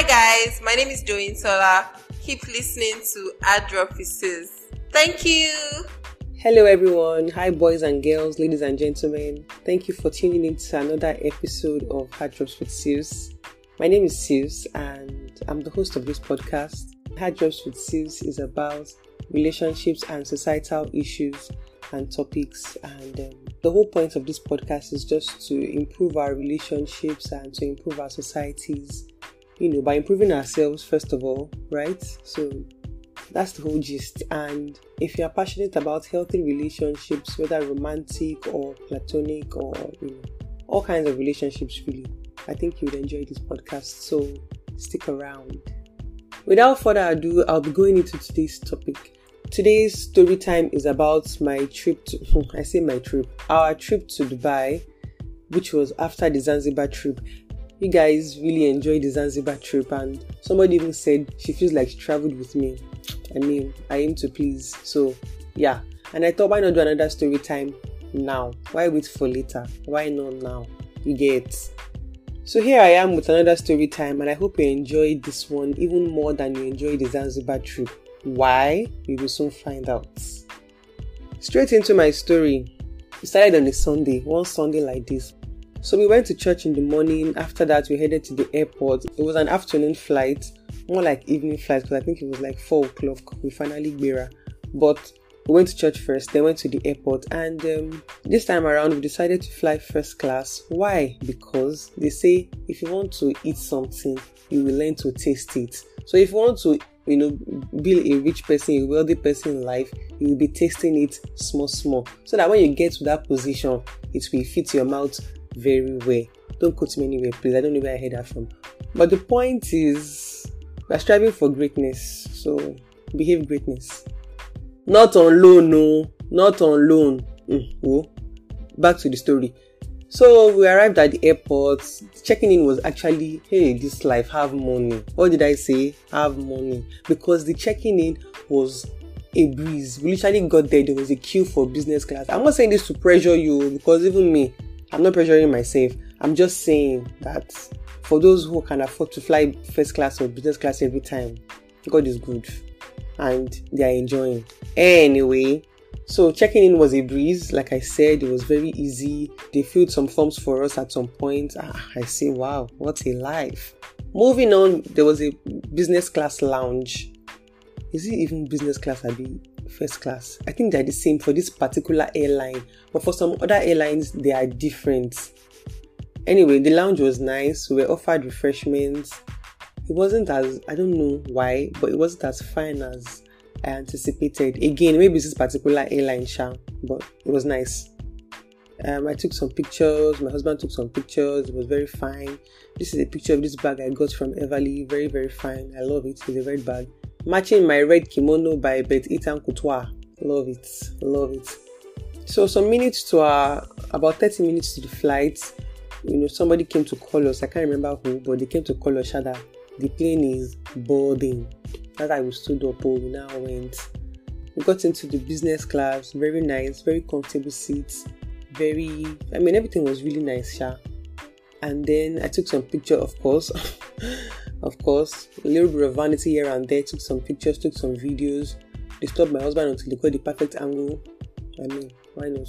Hi guys, my name is Join Sola. Keep listening to Adrophysis. Thank you. Hello everyone. Hi boys and girls, ladies and gentlemen. Thank you for tuning in to another episode of Hard Drops with Seuss. My name is Seuss and I'm the host of this podcast. Hard Drops with Seuss is about relationships and societal issues and topics and um, the whole point of this podcast is just to improve our relationships and to improve our societies you know by improving ourselves first of all right? So that's the whole gist. And if you're passionate about healthy relationships whether romantic or platonic or you know all kinds of relationships really i think you'd enjoy this podcast. So stick around. Without further ado i'll be going into today's topic. Today's story time is about my trip to, I say my trip, our trip to Dubai, which was after the Zanzibar trip. You guys really enjoyed the Zanzibar trip, and somebody even said she feels like she traveled with me. I mean, I aim to please. So, yeah. And I thought, why not do another story time now? Why wait for later? Why not now? You get. So here I am with another story time, and I hope you enjoyed this one even more than you enjoyed the Zanzibar trip. Why? We will soon find out. Straight into my story. It started on a Sunday, one Sunday like this. So we went to church in the morning. After that, we headed to the airport. It was an afternoon flight, more like evening flight because I think it was like 4 o'clock. We finally gbera. But we went to church first, then went to the airport, and um, this time around we decided to fly first class. Why? Because they say if you want to eat something, you will learn to taste it. So if you want to you know, be a rich person, a wealthy person in life, you will be tasting it small, small. So that when you get to that position, it will fit your mouth very well. Don't quote me anywhere, please. I don't know where I heard that from. But the point is, we're striving for greatness. So behave greatness. Not on loan, no. Not on loan. Mm, oh. Back to the story. So we arrived at the airport. Checking in was actually, hey, this life, have money. What did I say? Have money. Because the checking in was a breeze. We literally got there, there was a queue for business class. I'm not saying this to pressure you because even me, I'm not pressuring myself. I'm just saying that for those who can afford to fly first class or business class every time, God is good and they are enjoying. Anyway, so checking in was a breeze. Like I said, it was very easy. They filled some forms for us at some point. Ah, I say, wow, what a life. Moving on, there was a business class lounge. Is it even business class? I be first class. I think they're the same for this particular airline, but for some other airlines, they are different. Anyway, the lounge was nice. We were offered refreshments. It wasn't as I don't know why, but it wasn't as fine as I anticipated. Again, maybe this particular airline, sha, but it was nice. Um, I took some pictures. My husband took some pictures. It was very fine. This is a picture of this bag I got from Everly. Very, very fine. I love it. It's a red bag. Matching my red kimono by Bet Itan Couture. Love it. Love it. So some minutes to our about 30 minutes to the flight, you know, somebody came to call us. I can't remember who, but they came to call us Shada. The plane is boarding. That I we stood up, oh, we now went. We got into the business class, very nice, very comfortable seats, very I mean everything was really nice, Sha. And then I took some picture, of course. of course. A little bit of vanity here and there, took some pictures, took some videos. Disturbed my husband until he got the perfect angle. I mean, why not?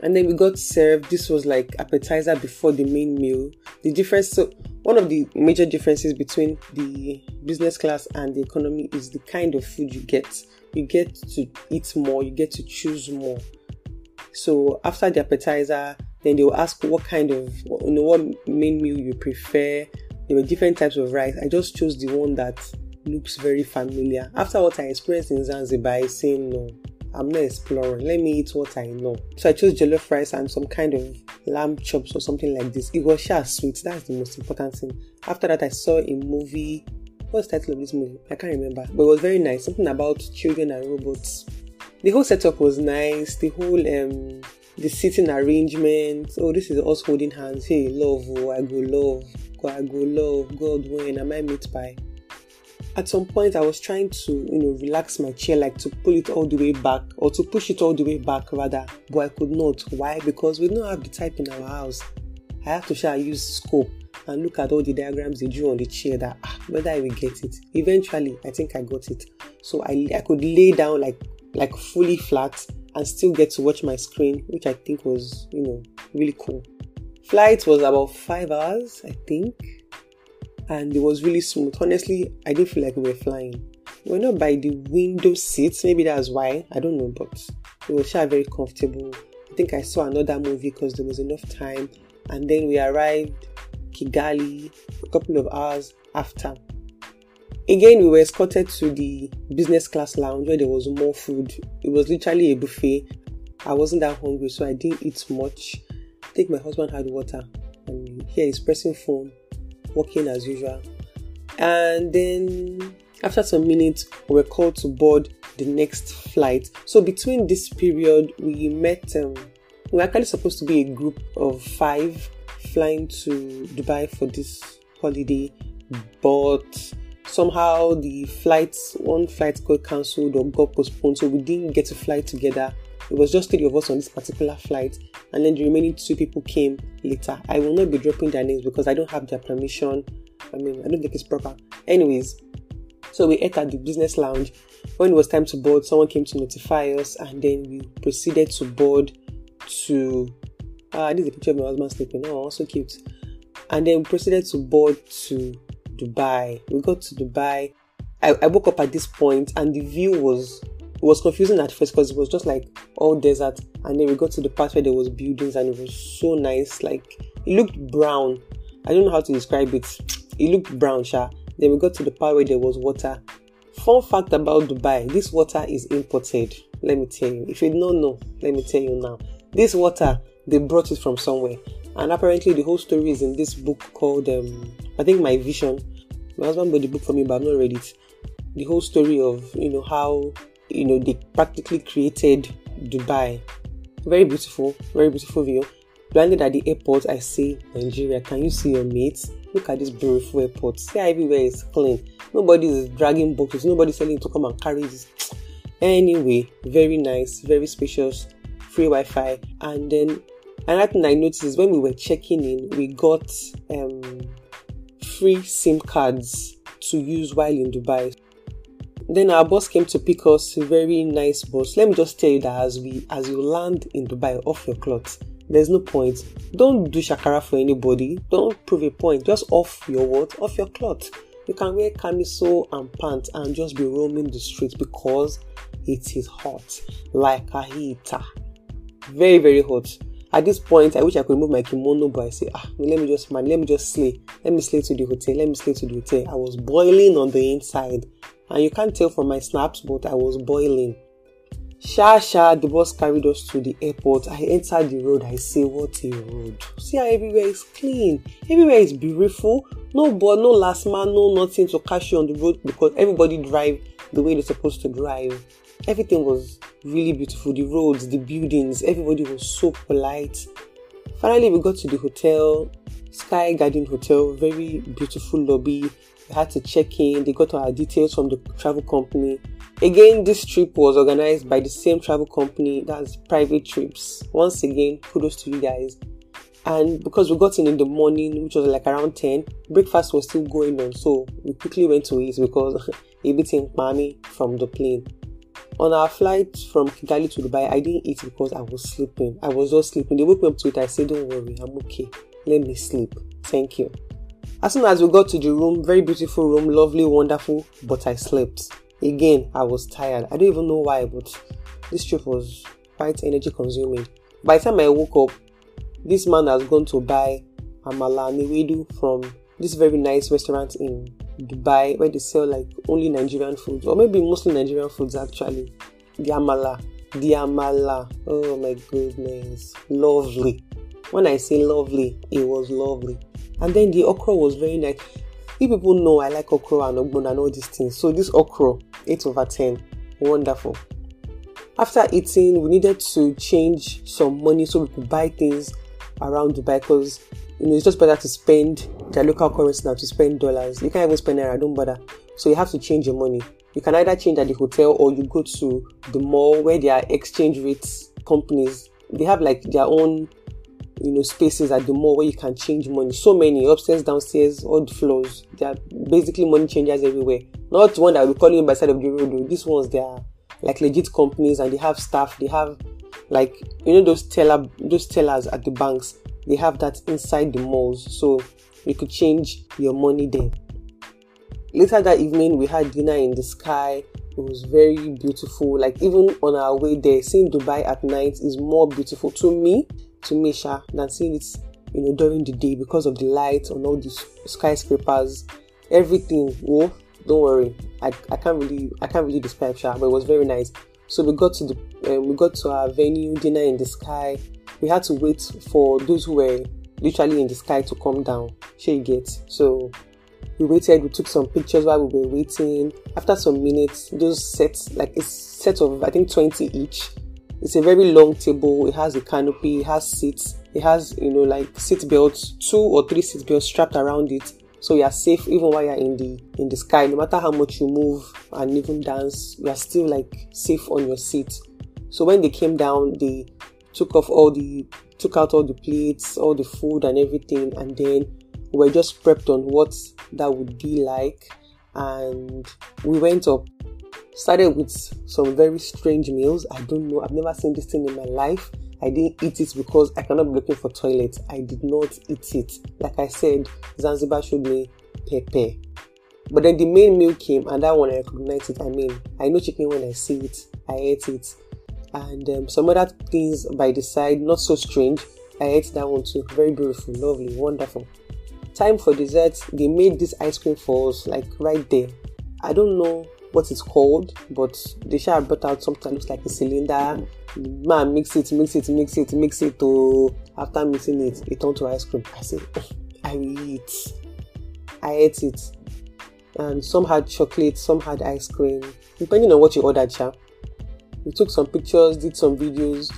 And then we got served. This was like appetizer before the main meal. The difference so one of the major differences between the business class and the economy is the kind of food you get. You get to eat more, you get to choose more. So after the appetizer, then they will ask what kind of, you know, what main meal you prefer. There were different types of rice. I just chose the one that looks very familiar. After what I experienced in Zanzibar, I no. I'm not exploring. Let me eat what I know. So I chose jollof rice and some kind of lamb chops or something like this. It was sure sweet. That's the most important thing. After that, I saw a movie. What's the title of this movie? I can't remember. But it was very nice. Something about children and robots. The whole setup was nice. The whole um the seating arrangement. Oh, this is us holding hands. Hey, love, oh, I go love. I go love. God, when am I meet by? at some point I was trying to, you know, relax my chair, like to pull it all the way back or to push it all the way back rather, but I could not. Why? Because we don't have the type in our house. I have to share use scope and look at all the diagrams they drew on the chair that ah, whether I will get it. Eventually, I think I got it. So I, I could lay down like like fully flat and still get to watch my screen, which I think was, you know, really cool. Flight was about five hours, I think, and it was really smooth. Honestly, I didn't feel like we were flying. We were not by the window seats, maybe that's why, I don't know, but it was sure very comfortable. I think I saw another movie because there was enough time, and then we arrived Kigali a couple of hours after. Again, we were escorted to the business class lounge where there was more food. It was literally a buffet. I wasn't that hungry, so I didn't eat much. Think my husband had water, and here he's pressing phone, working as usual. And then after some minutes, we were called to board the next flight. So between this period, we met. Um, we were actually supposed to be a group of five flying to Dubai for this holiday, but somehow the flights, one flight got cancelled or got postponed, so we didn't get to fly together. It was just three of us on this particular flight, and then the remaining two people came later. I will not be dropping their names because I don't have their permission. I mean, I don't think it's proper. Anyways, so we ate at the business lounge. When it was time to board, someone came to notify us, and then we proceeded to board to. Uh, this is a picture of my husband sleeping. Oh, so cute. And then we proceeded to board to Dubai. We got to Dubai. I, I woke up at this point and the view was it was confusing at first because it was just like all desert and then we got to the part where there was buildings and it was so nice. Like it looked brown. I don't know how to describe it. It looked brown sha. Then we got to the part where there was water. Fun fact about dubai this water is imported. Let me tell you. If you don't know let me tell you now. This water they brought it from somewhere. And apparently the whole story is in this book called um, I think My Vision. My husband bought the book for me, but I've not read it. The whole story of you know how you know they practically created Dubai. Very beautiful, very beautiful view. Landed at the airport, I say, Nigeria, can you see your mates? Look at this beautiful airport. See everywhere is clean. Nobody is dragging boxes. Nobody telling to come and carry this. Anyway, very nice, very spacious, free Wi-Fi, and then Another thing I noticed is when we were checking in, we got um, free SIM cards to use while in Dubai. Then our boss came to pick us, very nice boss. Let me just tell you that as we as you land in Dubai off your clothes, there's no point. Don't do shakara for anybody. Don't prove a point. Just off your what? Off your clothes. You can wear camisole and pants and just be roaming the streets because it is hot like a heater. Very, very hot. At this point, I wish I could remove my kimono, but I say, ah, let me just man, let me just slay. Let me slay to the hotel. Let me slay to the hotel. I was boiling on the inside. And you can't tell from my snaps, but I was boiling. Sha sha, the bus carried us to the airport. I entered the road. I say, what a road. See how everywhere is clean. Everywhere is beautiful. No but no last man, no nothing to catch you on the road because everybody drive the way they're supposed to drive everything was really beautiful. The roads the buildings everybody was so polite. Finally we got to the hotel sky garden hotel very beautiful lobby. We had to check in. They got our details from the travel company. Again this trip was organized by the same travel company that's private trips. Once again kudos to you guys. And because we got in in the morning which was like around 10 breakfast was still going on. So we quickly went to eat because a bit from the plane on our flight from Kigali to Dubai, I didn't eat because I was sleeping. I was just sleeping. They woke me up to it. I said, Don't worry, I'm okay. Let me sleep. Thank you. As soon as we got to the room, very beautiful room, lovely, wonderful, but I slept. Again, I was tired. I don't even know why, but this trip was quite energy consuming. By the time I woke up, this man has gone to buy amala and from this very nice restaurant in Dubai where they sell like only Nigerian foods or maybe mostly Nigerian foods actually. The amala, the amala. Oh my goodness, lovely. When I say lovely, it was lovely. And then the okra was very nice. You people know I like okra and ogbon and all these things. So this okra, 8 over 10. Wonderful. After eating, we needed to change some money so we could buy things around Dubai because you know, it's just better to spend their local currency now to spend dollars. You can't even spend naira, don't bother. So you have to change your money. You can either change at the hotel or you go to the mall where there are exchange rates companies. They have like their own you know spaces at the mall where you can change money. So many upstairs, downstairs, all the floors. They are basically money changers everywhere. Not one that will be calling by side of the road. These ones they are like legit companies and they have staff. They have like you know those teller those tellers at the banks. They have that inside the malls, so you could change your money there. Later that evening, we had dinner in the sky. It was very beautiful. Like even on our way there, seeing Dubai at night is more beautiful to me, to Misha, than seeing it, you know, during the day because of the light on all these skyscrapers, everything. Oh, don't worry, I, I can't really I can't really describe Sha, but it was very nice. So we got to the um, we got to our venue, dinner in the sky. We had to wait for those who were literally in the sky to come down. Sure you get. So we waited, we took some pictures while we were waiting. After some minutes, those sets, like a set of I think 20 each. It's a very long table, it has a canopy, it has seats, it has, you know, like seat belts, two or three seat belts strapped around it. So you are safe even while you're in the in the sky. No matter how much you move and even dance, you are still like safe on your seat. So when they came down, they took off all the took out all the plates, all the food and everything, and then we were just prepped on what that would be like. And we went up, started with some very strange meals. I don't know, I've never seen this thing in my life. I didn't eat it because I cannot be looking for toilet. I did not eat it. Like I said, Zanzibar showed me pepper. But then the main meal came, and that one I recognized it. I mean, I know chicken when I see it. I ate it, and um, some other things by the side, not so strange. I ate that one too. Very beautiful, lovely, wonderful. Time for dessert. They made this ice cream for us, like right there. I don't know what it's called, but they have brought out something that looks like a cylinder. Man, mix it, mix it, mix it, mix it. To after mixing it, it turned to ice cream. I said, oh, I will eat. I ate it, and some had chocolate, some had ice cream, depending on what you ordered. Cha. We took some pictures, did some videos.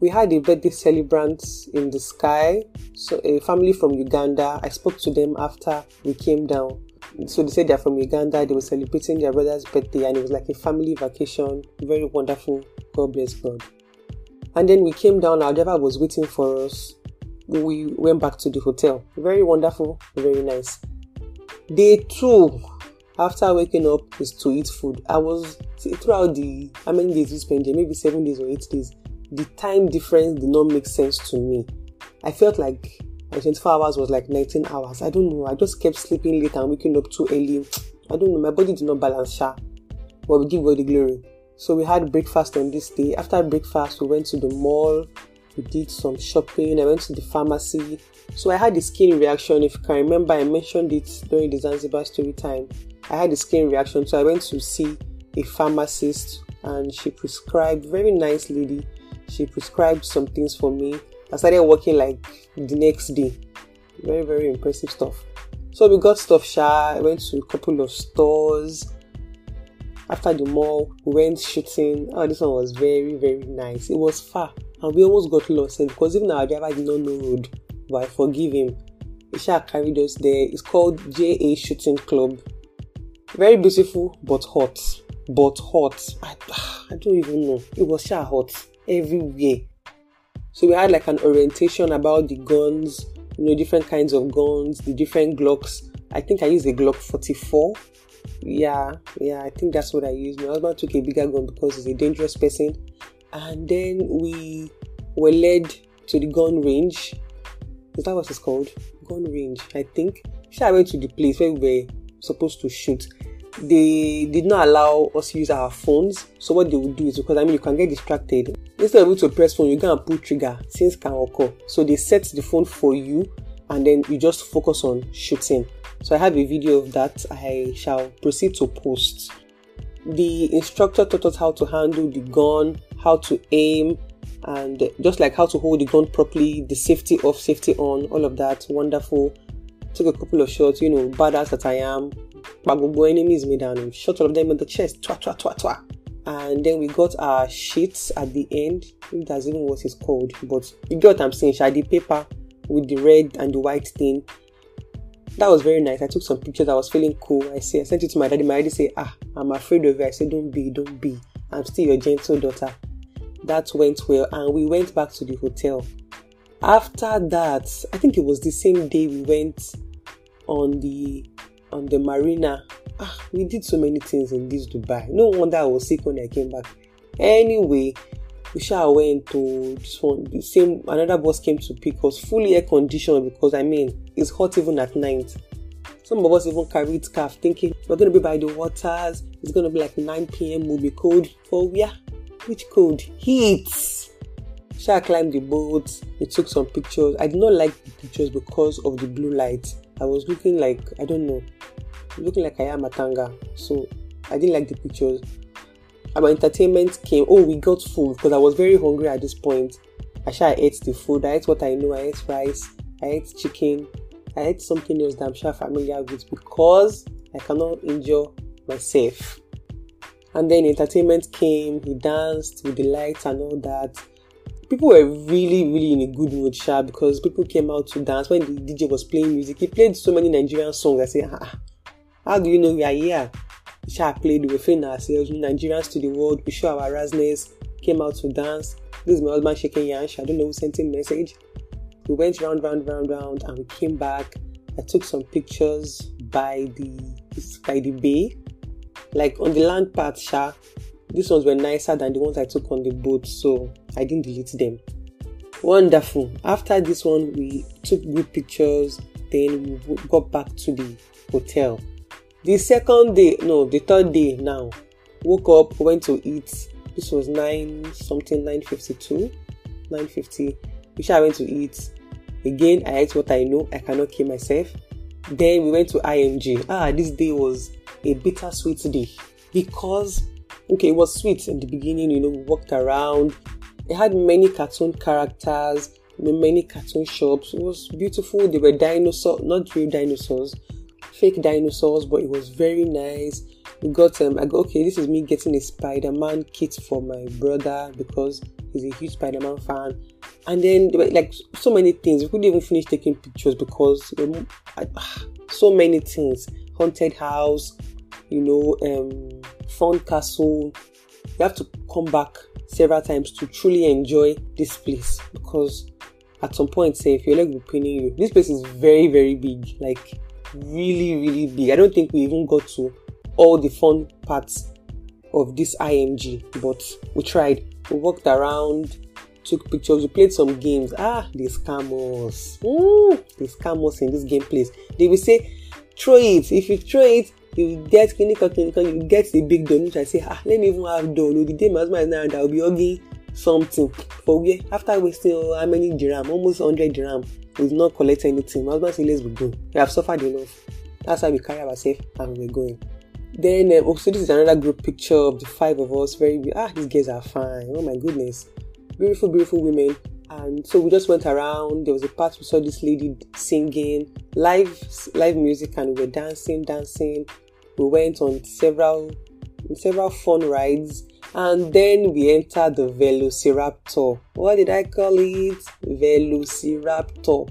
We had a birthday celebrant in the sky, so a family from Uganda. I spoke to them after we came down so they said they're from Uganda. They were celebrating their brother's birthday, and it was like a family vacation. Very wonderful. God bless God. And then we came down. Our driver was waiting for us. We went back to the hotel. Very wonderful. Very nice. Day two, after waking up, is to eat food. I was throughout the how many days we spent there? Maybe seven days or eight days. The time difference did not make sense to me. I felt like and 24 hours was like 19 hours. I don't know. I just kept sleeping late and waking up too early. I don't know. My body did not balance sharp. But we give God the glory. So we had breakfast on this day. After breakfast, we went to the mall. We did some shopping. I went to the pharmacy. So I had the skin reaction. If you can remember, I mentioned it during the Zanzibar story time. I had the skin reaction. So I went to see a pharmacist and she prescribed, very nice lady. She prescribed some things for me I started working like the next day. Very, very impressive stuff. So we got stuff shy, went to a couple of stores. After the mall, we went shooting. Oh, this one was very, very nice. It was far and we almost got lost and because even our driver did not know road. But I forgive him. Shall carried us there. It's called JA Shooting Club. Very beautiful but hot. But hot. I, ah, I don't even know. It was sure hot everywhere. So we had like an orientation about the guns, you know, different kinds of guns, the different Glocks. I think I used a Glock 44. Yeah, yeah, I think that's what I used. My husband took a bigger gun because he's a dangerous person. And then we were led to the gun range. Is that what it's called? Gun range, I think. So I went to the place where we were supposed to shoot they did not allow us to use our phones. So what they would do is because I mean you can get distracted. Instead of you to press phone, you and pull trigger. Things can occur. So they set the phone for you and then you just focus on shooting. So I have a video of that. I shall proceed to post. The instructor taught us how to handle the gun, how to aim, and just like how to hold the gun properly, the safety off, safety on, all of that. Wonderful. Took a couple of shots, you know, badass that I am gbogbo enemies me down shot all of them in the chest. Twa, twa, twa, twa. And then we got our sheets at the end. That's even what it's called. But you get what I'm saying. Shadi paper with the red and the white thing. That was very nice. I took some pictures. I was feeling cool. I say I sent it to my daddy. My daddy say, Ah, I'm afraid of it. I said, Don't be, don't be. I'm still your gentle daughter. That went well, and we went back to the hotel. After that, I think it was the same day we went on the on the marina. Ah, we did so many things in this Dubai. No wonder I was sick when I came back. Anyway, we shall went to this one. The same another bus came to pick us, fully air conditioned because I mean it's hot even at night. Some of us even carried scarf thinking we're gonna be by the waters. It's gonna be like 9 p.m. Will be cold. For yeah, which cold? Heat. Sha climbed the boat. We took some pictures. I did not like the pictures because of the blue light. I was looking like I don't know, looking like I am a tanga. So I didn't like the pictures. Our entertainment came. Oh, we got food because I was very hungry at this point. I sure ate the food. I ate what I know. I ate rice. I ate chicken. I ate something else that I'm sure familiar with because I cannot enjoy myself. And then entertainment came. He danced with the lights and all that. People were really, really in a good mood, sha, because people came out to dance when the DJ was playing music. He played so many Nigerian songs. I said, ah, how do you know we are here? Sha played, we ourselves, Nigerians to the world, we show our razness, came out to dance. This is my husband shaking hands. I don't know who sent him message. We went round, round, round, round, and we came back. I took some pictures by the by the bay, like on the land part. Sha, these ones were nicer than the ones I took on the boat, so I didn't delete them. Wonderful. After this one, we took good pictures. Then we got back to the hotel. The second day, no, the third day now, woke up, went to eat. This was nine something, nine fifty two, nine fifty. Which I went to eat. Again, I ate what I know. I cannot kill myself. Then we went to IMG. Ah, this day was a bittersweet day because okay, it was sweet in the beginning. You know, we walked around. It had many cartoon characters, many cartoon shops. It was beautiful. They were dinosaurs, not real dinosaurs fake dinosaurs, but it was very nice. We got um, I go okay. This is me getting a Spider-Man kit for my brother because he's a huge Spider-Man fan. And then there were like so many things. We couldn't even finish taking pictures because so many things. Haunted house, you know, um, fun castle. You have to come back several times to truly enjoy this place because at some point, say if your leg will be you, this place is very very big. Like really, really big. I don't think we even got to all the fun parts of this IMG, but we tried. We walked around, took pictures, we played some games. Ah, the scammers. Mm, the scammers in this game place. They will say, throw it. If you throw it, you get clinical, clinical, you get the big. Which I say, ah, let me even have done. The day my husband is now, that will be hugging something. For where after wasting how many dirham, almost 100 dirham, we did not collect anything. My husband said, let's be going. We have suffered enough. That's why we carry ourselves and we're going. Then, um, also, this is another group picture of the five of us. Very, ah, these girls are fine. Oh my goodness. Beautiful, beautiful women. And so we just went around. There was a part we saw this lady singing live, live music, and we were dancing, dancing. We went on several, several fun rides and then we entered the Velociraptor. What did I call it? Velociraptor.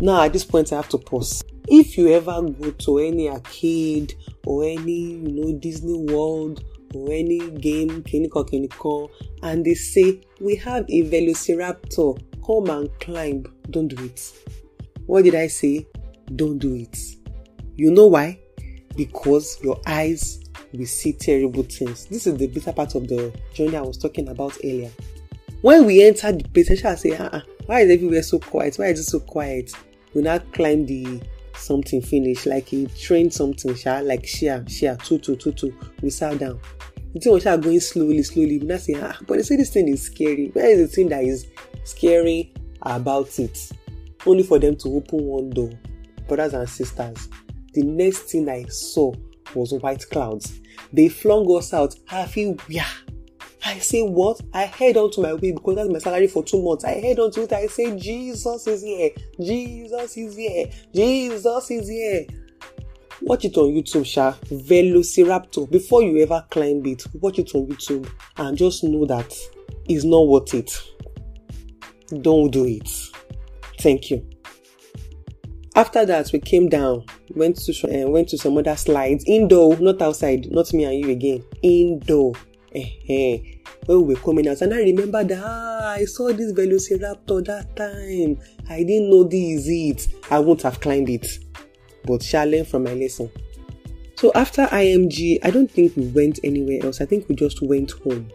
Now, at this point, I have to pause. If you ever go to any arcade or any, you know, Disney World or any game, Kiniko Kiniko, and they say, We have a Velociraptor, come and climb, don't do it. What did I say? Don't do it. You know why? Because your eyes we see terrible things. This is the bitter part of the journey I was talking about earlier. When we enter the place, I say, uh-uh, why is everywhere so quiet? Why is it so quiet? We now climb the something finish, like he trained something, shall like share, share, two, two, two, two. We sat down. The thing was going slowly, slowly. We now say, ah, but they say this thing is scary. Where is the thing that is scary about it? Only for them to open one door. Brothers and sisters, the next thing I saw was white clouds. They flung us out. I feel yeah. I say what? I head on to my way because that's my salary for two months. I head on to it. I say Jesus is here. Jesus is here. Jesus is here. Watch it on YouTube, Sha. Velociraptor. Before you ever climb it, watch it on YouTube and just know that it's not worth it. Don't do it. Thank you. After that, we came down, went to uh, went to some other slides, indoor, not outside, not me and you again, indoor. Uh-huh. When we were coming out, and I remember that ah, I saw this Velociraptor that time. I didn't know this is it. I won't have climbed it. But shall learn from my lesson. So after IMG, I don't think we went anywhere else. I think we just went home.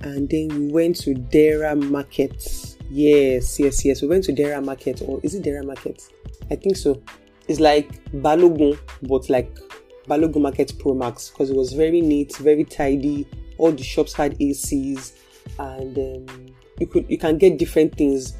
And then we went to Deira Market. Yes, yes, yes. We went to Deira Market. Or is it Deira Market? I think so. It's like Balogun, but like Balogun Market Pro Max because it was very neat, very tidy. All the shops had ACs, and um, you could you can get different things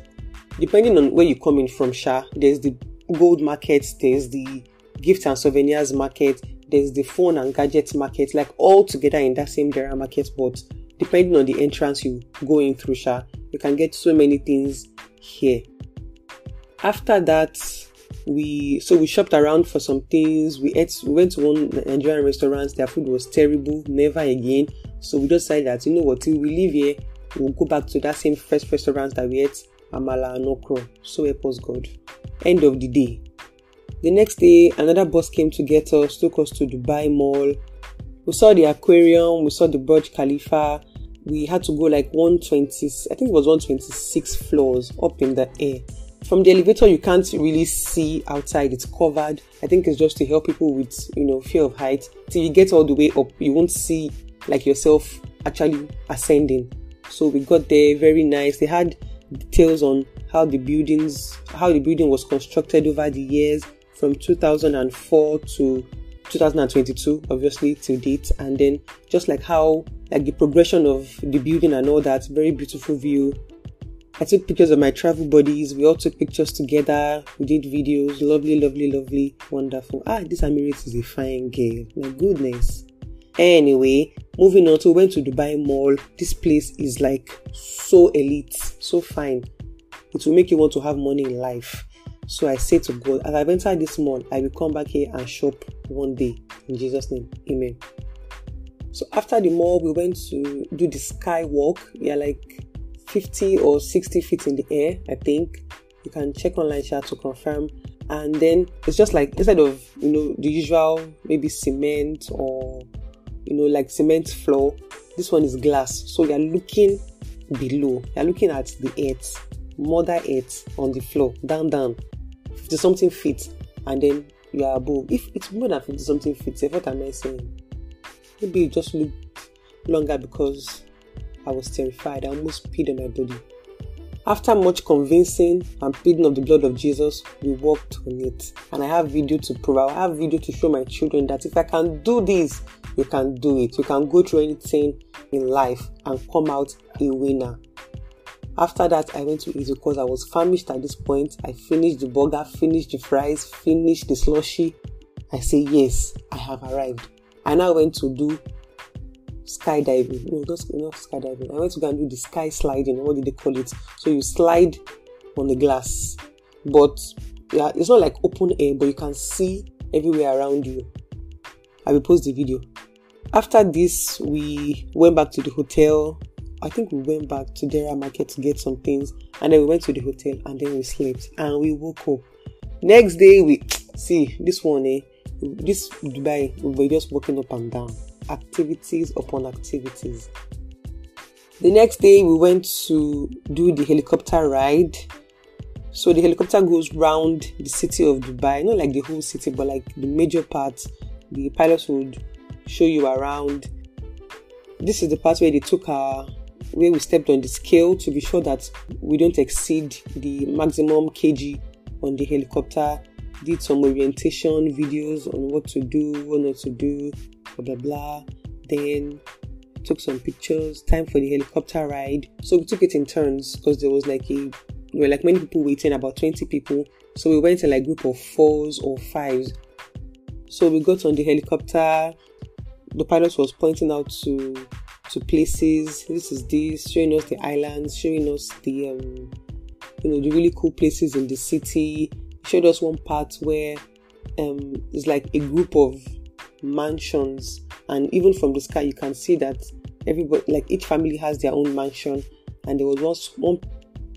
depending on where you're coming from. Sha, there's the gold market, there's the gift and souvenirs market, there's the phone and gadgets market, like all together in that same Deira market. But depending on the entrance you go in through, Sha, you can get so many things here. After that, we so we shopped around for some things. We ate. We went to one Nigerian restaurant. Their food was terrible. Never again. So we decided that you know what, till we leave here, we'll go back to that same first restaurant that we ate amala and okro. So help us God. End of the day. The next day, another bus came to get us, took us to Dubai Mall. We saw the aquarium. We saw the Burj Khalifa. We had to go like 120. I think it was 126 floors up in the air. From the elevator you can't really see outside. It's covered. I think it's just to help people with you know fear of height. Till you get all the way up you won't see like yourself actually ascending. So we got there very nice. They had details on how the buildings how the building was constructed over the years from 2004 to 2022 obviously to date and then just like how like the progression of the building and all that very beautiful view I took pictures of my travel buddies. We all took pictures together. We did videos. Lovely, lovely, lovely, wonderful. Ah, this Amirit is a fine girl. My goodness. Anyway, moving on. So we went to Dubai Mall. This place is like so elite, so fine. It will make you want to have money in life. So I say to God, as I've entered this mall, I will come back here and shop one day. In Jesus' name, Amen. So after the mall, we went to do the sky walk. We are like 50 or 60 feet in the air, I think. You can check online chat to confirm. And then it's just like instead of you know the usual maybe cement or you know like cement floor, this one is glass. So you're looking below, you're looking at the earth, mother earth on the floor, down down, 50 something feet, and then you are above. If it's more than 50 something feet, what am I saying? Maybe you just look longer because I was terrified. I almost peed on my body. After much convincing and pleading of the blood of Jesus, we walked on it. And I have video to prove. I have video to show my children that if I can do this, you can do it. You can go through anything in life and come out a winner. After that, I went to eat because I was famished at this point. I finished the burger, finished the fries, finished the slushy. I say, Yes, I have arrived. I now went to do skydiving. No, not, not skydiving. I went to go and do the sky sliding. What did they call it? So you slide on the glass, but yeah, it's not like open air, but you can see everywhere around you. I will post the video. After this, we went back to the hotel. I think we went back to Deira Market to get some things, and then we went to the hotel, and then we slept, and we woke up. Next day, we see this one, eh? This Dubai, we were just walking up and down activities upon activities. The next day, we went to do the helicopter ride. So the helicopter goes round the city of Dubai, not like the whole city, but like the major parts. The pilots would show you around. This is the part where they took our where we stepped on the scale to be sure that we don't exceed the maximum kg on the helicopter. Did some orientation videos on what to do, what not to do, blah blah blah. Then took some pictures. Time for the helicopter ride. So we took it in turns because there was like a there were like many people waiting, about 20 people. So we went in like group of fours or fives. So we got on the helicopter. The pilot was pointing out to to places. This is this, showing us the islands, showing us the um, you know the really cool places in the city. He showed us one part where um, it's like a group of mansions and even from the sky you can see that everybody like each family has their own mansion and there was once one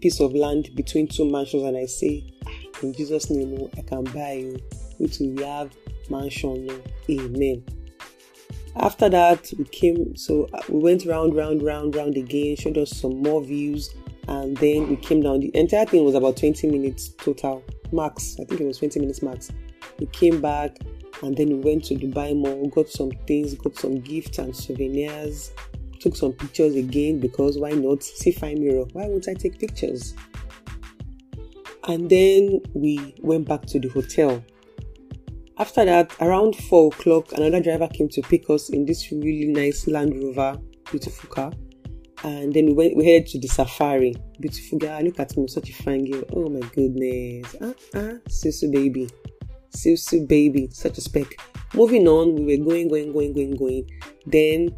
piece of land between two mansions and i say ah, in jesus name oh, i can buy you which we have mansion oh, amen after that we came so uh, we went round round round round again showed us some more views and then we came down. The entire thing was about 20 minutes total, max. I think it was 20 minutes max. We came back and then we went to Dubai Mall, got some things, got some gifts and souvenirs, took some pictures again because why not? See fine mirror. Why won't I take pictures? And then we went back to the hotel. After that, around four o'clock, another driver came to pick us in this really nice Land Rover, beautiful car. And then we went we headed to the safari. Beautiful girl look at me such a fine girl. Oh my goodness. Ah ah susu baby. Susu baby such a spec. moving on we were going going going going going. Then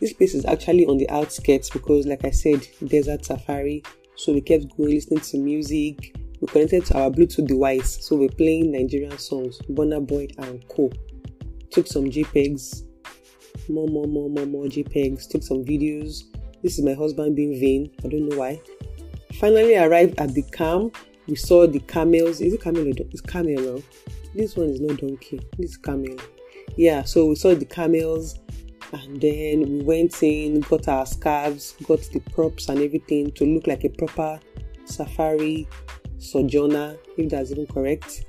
this place is actually on the outskirts because like i said desert safari. So we kept going listening to music we connected to our bluetooth device so we're playing nigerian songs Burna Boy and co took some jpegs more more more more more jpegs took some videos this is my husband being vain. I don't know why. Finally arrived at the camp. We saw the camels. Is it camel or It's camel now. This one is not donkey. This is camel. Yeah, so we saw the camels and then we went in, got our scarves, got the props and everything to look like a proper safari sojourner, if that's even correct.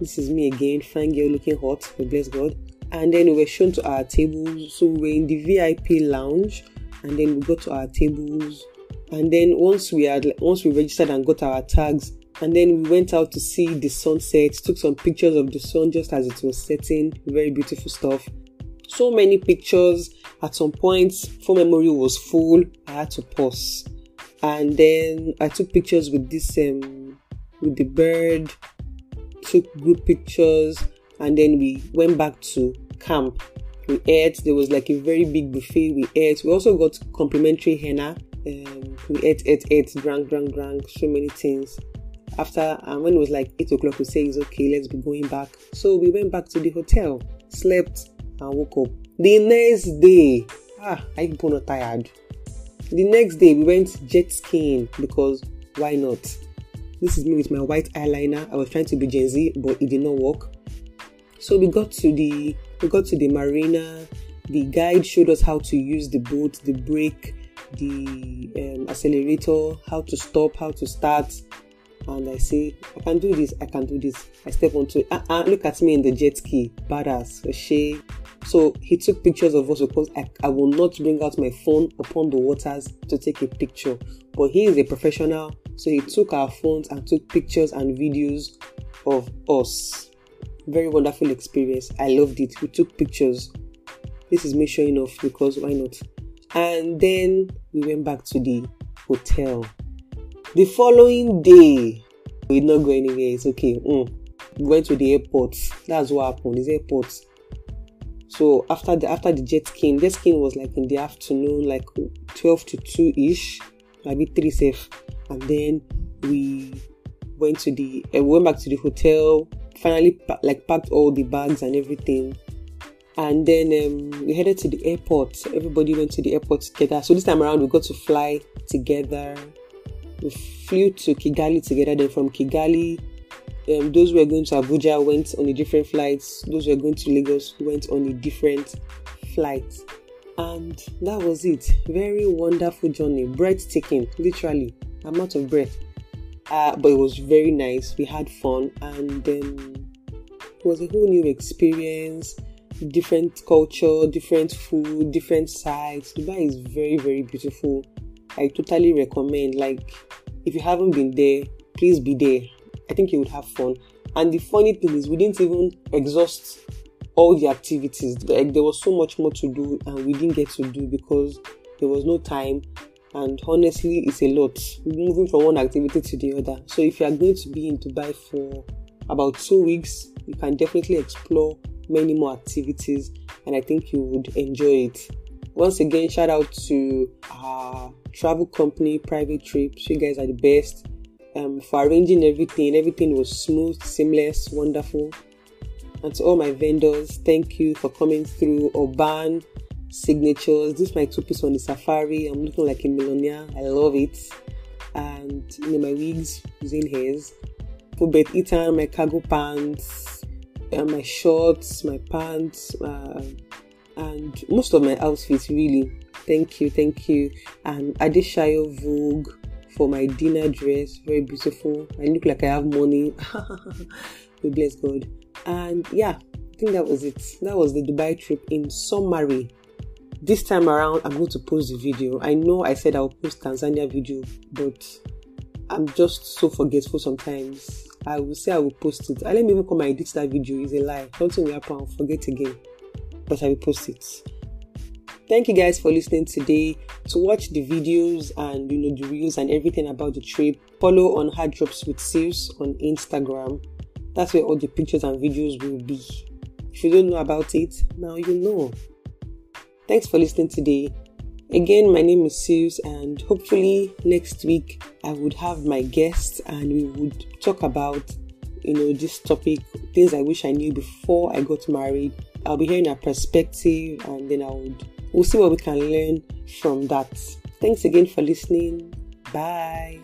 This is me again, fine girl looking hot, bless God. And then we were shown to our tables. So we were in the VIP lounge and then we got to our tables and then once we had once we registered and got our tags and then we went out to see the sunset took some pictures of the sun just as it was setting very beautiful stuff so many pictures at some point phone memory was full i had to pause and then i took pictures with this um with the bird took group pictures and then we went back to camp we ate. There was like a very big buffet. We ate. We also got complimentary henna. Um, we ate, ate, ate, drank, drank, drank, so many things. After, and when it was like 8 o'clock, we said, it's okay, let's be going back. So we went back to the hotel, slept, and woke up. The next day, ah, I people not tired. The next day, we went jet skiing because why not? This is me with my white eyeliner. I was trying to be Gen Z, but it did not work. So we got to the we got to the marina. The guide showed us how to use the boat, the brake, the um, accelerator, how to stop, how to start. And I say, I can do this, I can do this. I step onto it. Uh-uh, look at me in the jet ski. Badass. She. So he took pictures of us because I, I will not bring out my phone upon the waters to take a picture. But he is a professional, so he took our phones and took pictures and videos of us very wonderful experience. I loved it. We took pictures. This is me showing off because why not? And then we went back to the hotel. The following day, we did not go anywhere. It's okay. Mm. We went to the airport. That's what happened. It's airport. So after the after the jet skiing, jet skiing was like in the afternoon, like twelve to two ish, maybe three safe. And then we went to the uh, we went back to the hotel finally like packed all the bags and everything. And then um, we headed to the airport. Everybody went to the airport together. So this time around we got to fly together. We flew to kigali together. Then from kigali um, those who were going to abuja went on a different flight. those who were going to lagos went on a different flight and that was it very wonderful journey breathtaking literally i'm out of breath uh, but it was very nice. We had fun, and um, it was a whole new experience. Different culture, different food, different sites. Dubai is very, very beautiful. I totally recommend. Like, if you haven't been there, please be there. I think you would have fun. And the funny thing is, we didn't even exhaust all the activities. Like, there was so much more to do, and we didn't get to do because there was no time. And honestly it's a lot moving from one activity to the other. So if you are going to be in dubai for about two weeks you can definitely explore many more activities and i think you would enjoy it. Once again shout out to our travel company private trips. You guys are the best. Um, for arranging everything everything was smooth seamless wonderful and to all my vendors thank you for coming through urban signatures. This is my two piece on the safari. I'm looking like a millionaire. I love it. And you know, my wigs, using hairs. For Beth Eaton, my cargo pants, and my shorts, my pants, uh, and most of my outfits really. Thank you, thank you. And Adeshayo Vogue for my dinner dress. Very beautiful. I look like I have money. we bless God. And yeah, I think that was it. That was the Dubai trip in summary. This time around, I'm going to post the video. I know I said I'll post Tanzania video, but I'm just so forgetful sometimes. I will say I will post it. I let me even come and edit that video. It's a lie. Something will happen. I'll forget again. But I will post it. Thank you guys for listening today. To watch the videos and you know the reels and everything about the trip, follow on Hard Drops with Sales on Instagram. That's where all the pictures and videos will be. If you don't know about it, now you know. Thanks for listening today. Again, my name is Sirius, and hopefully next week I would have my guests and we would talk about you know this topic, things I wish I knew before I got married. I'll be hearing a perspective, and then I would we'll see what we can learn from that. Thanks again for listening. Bye.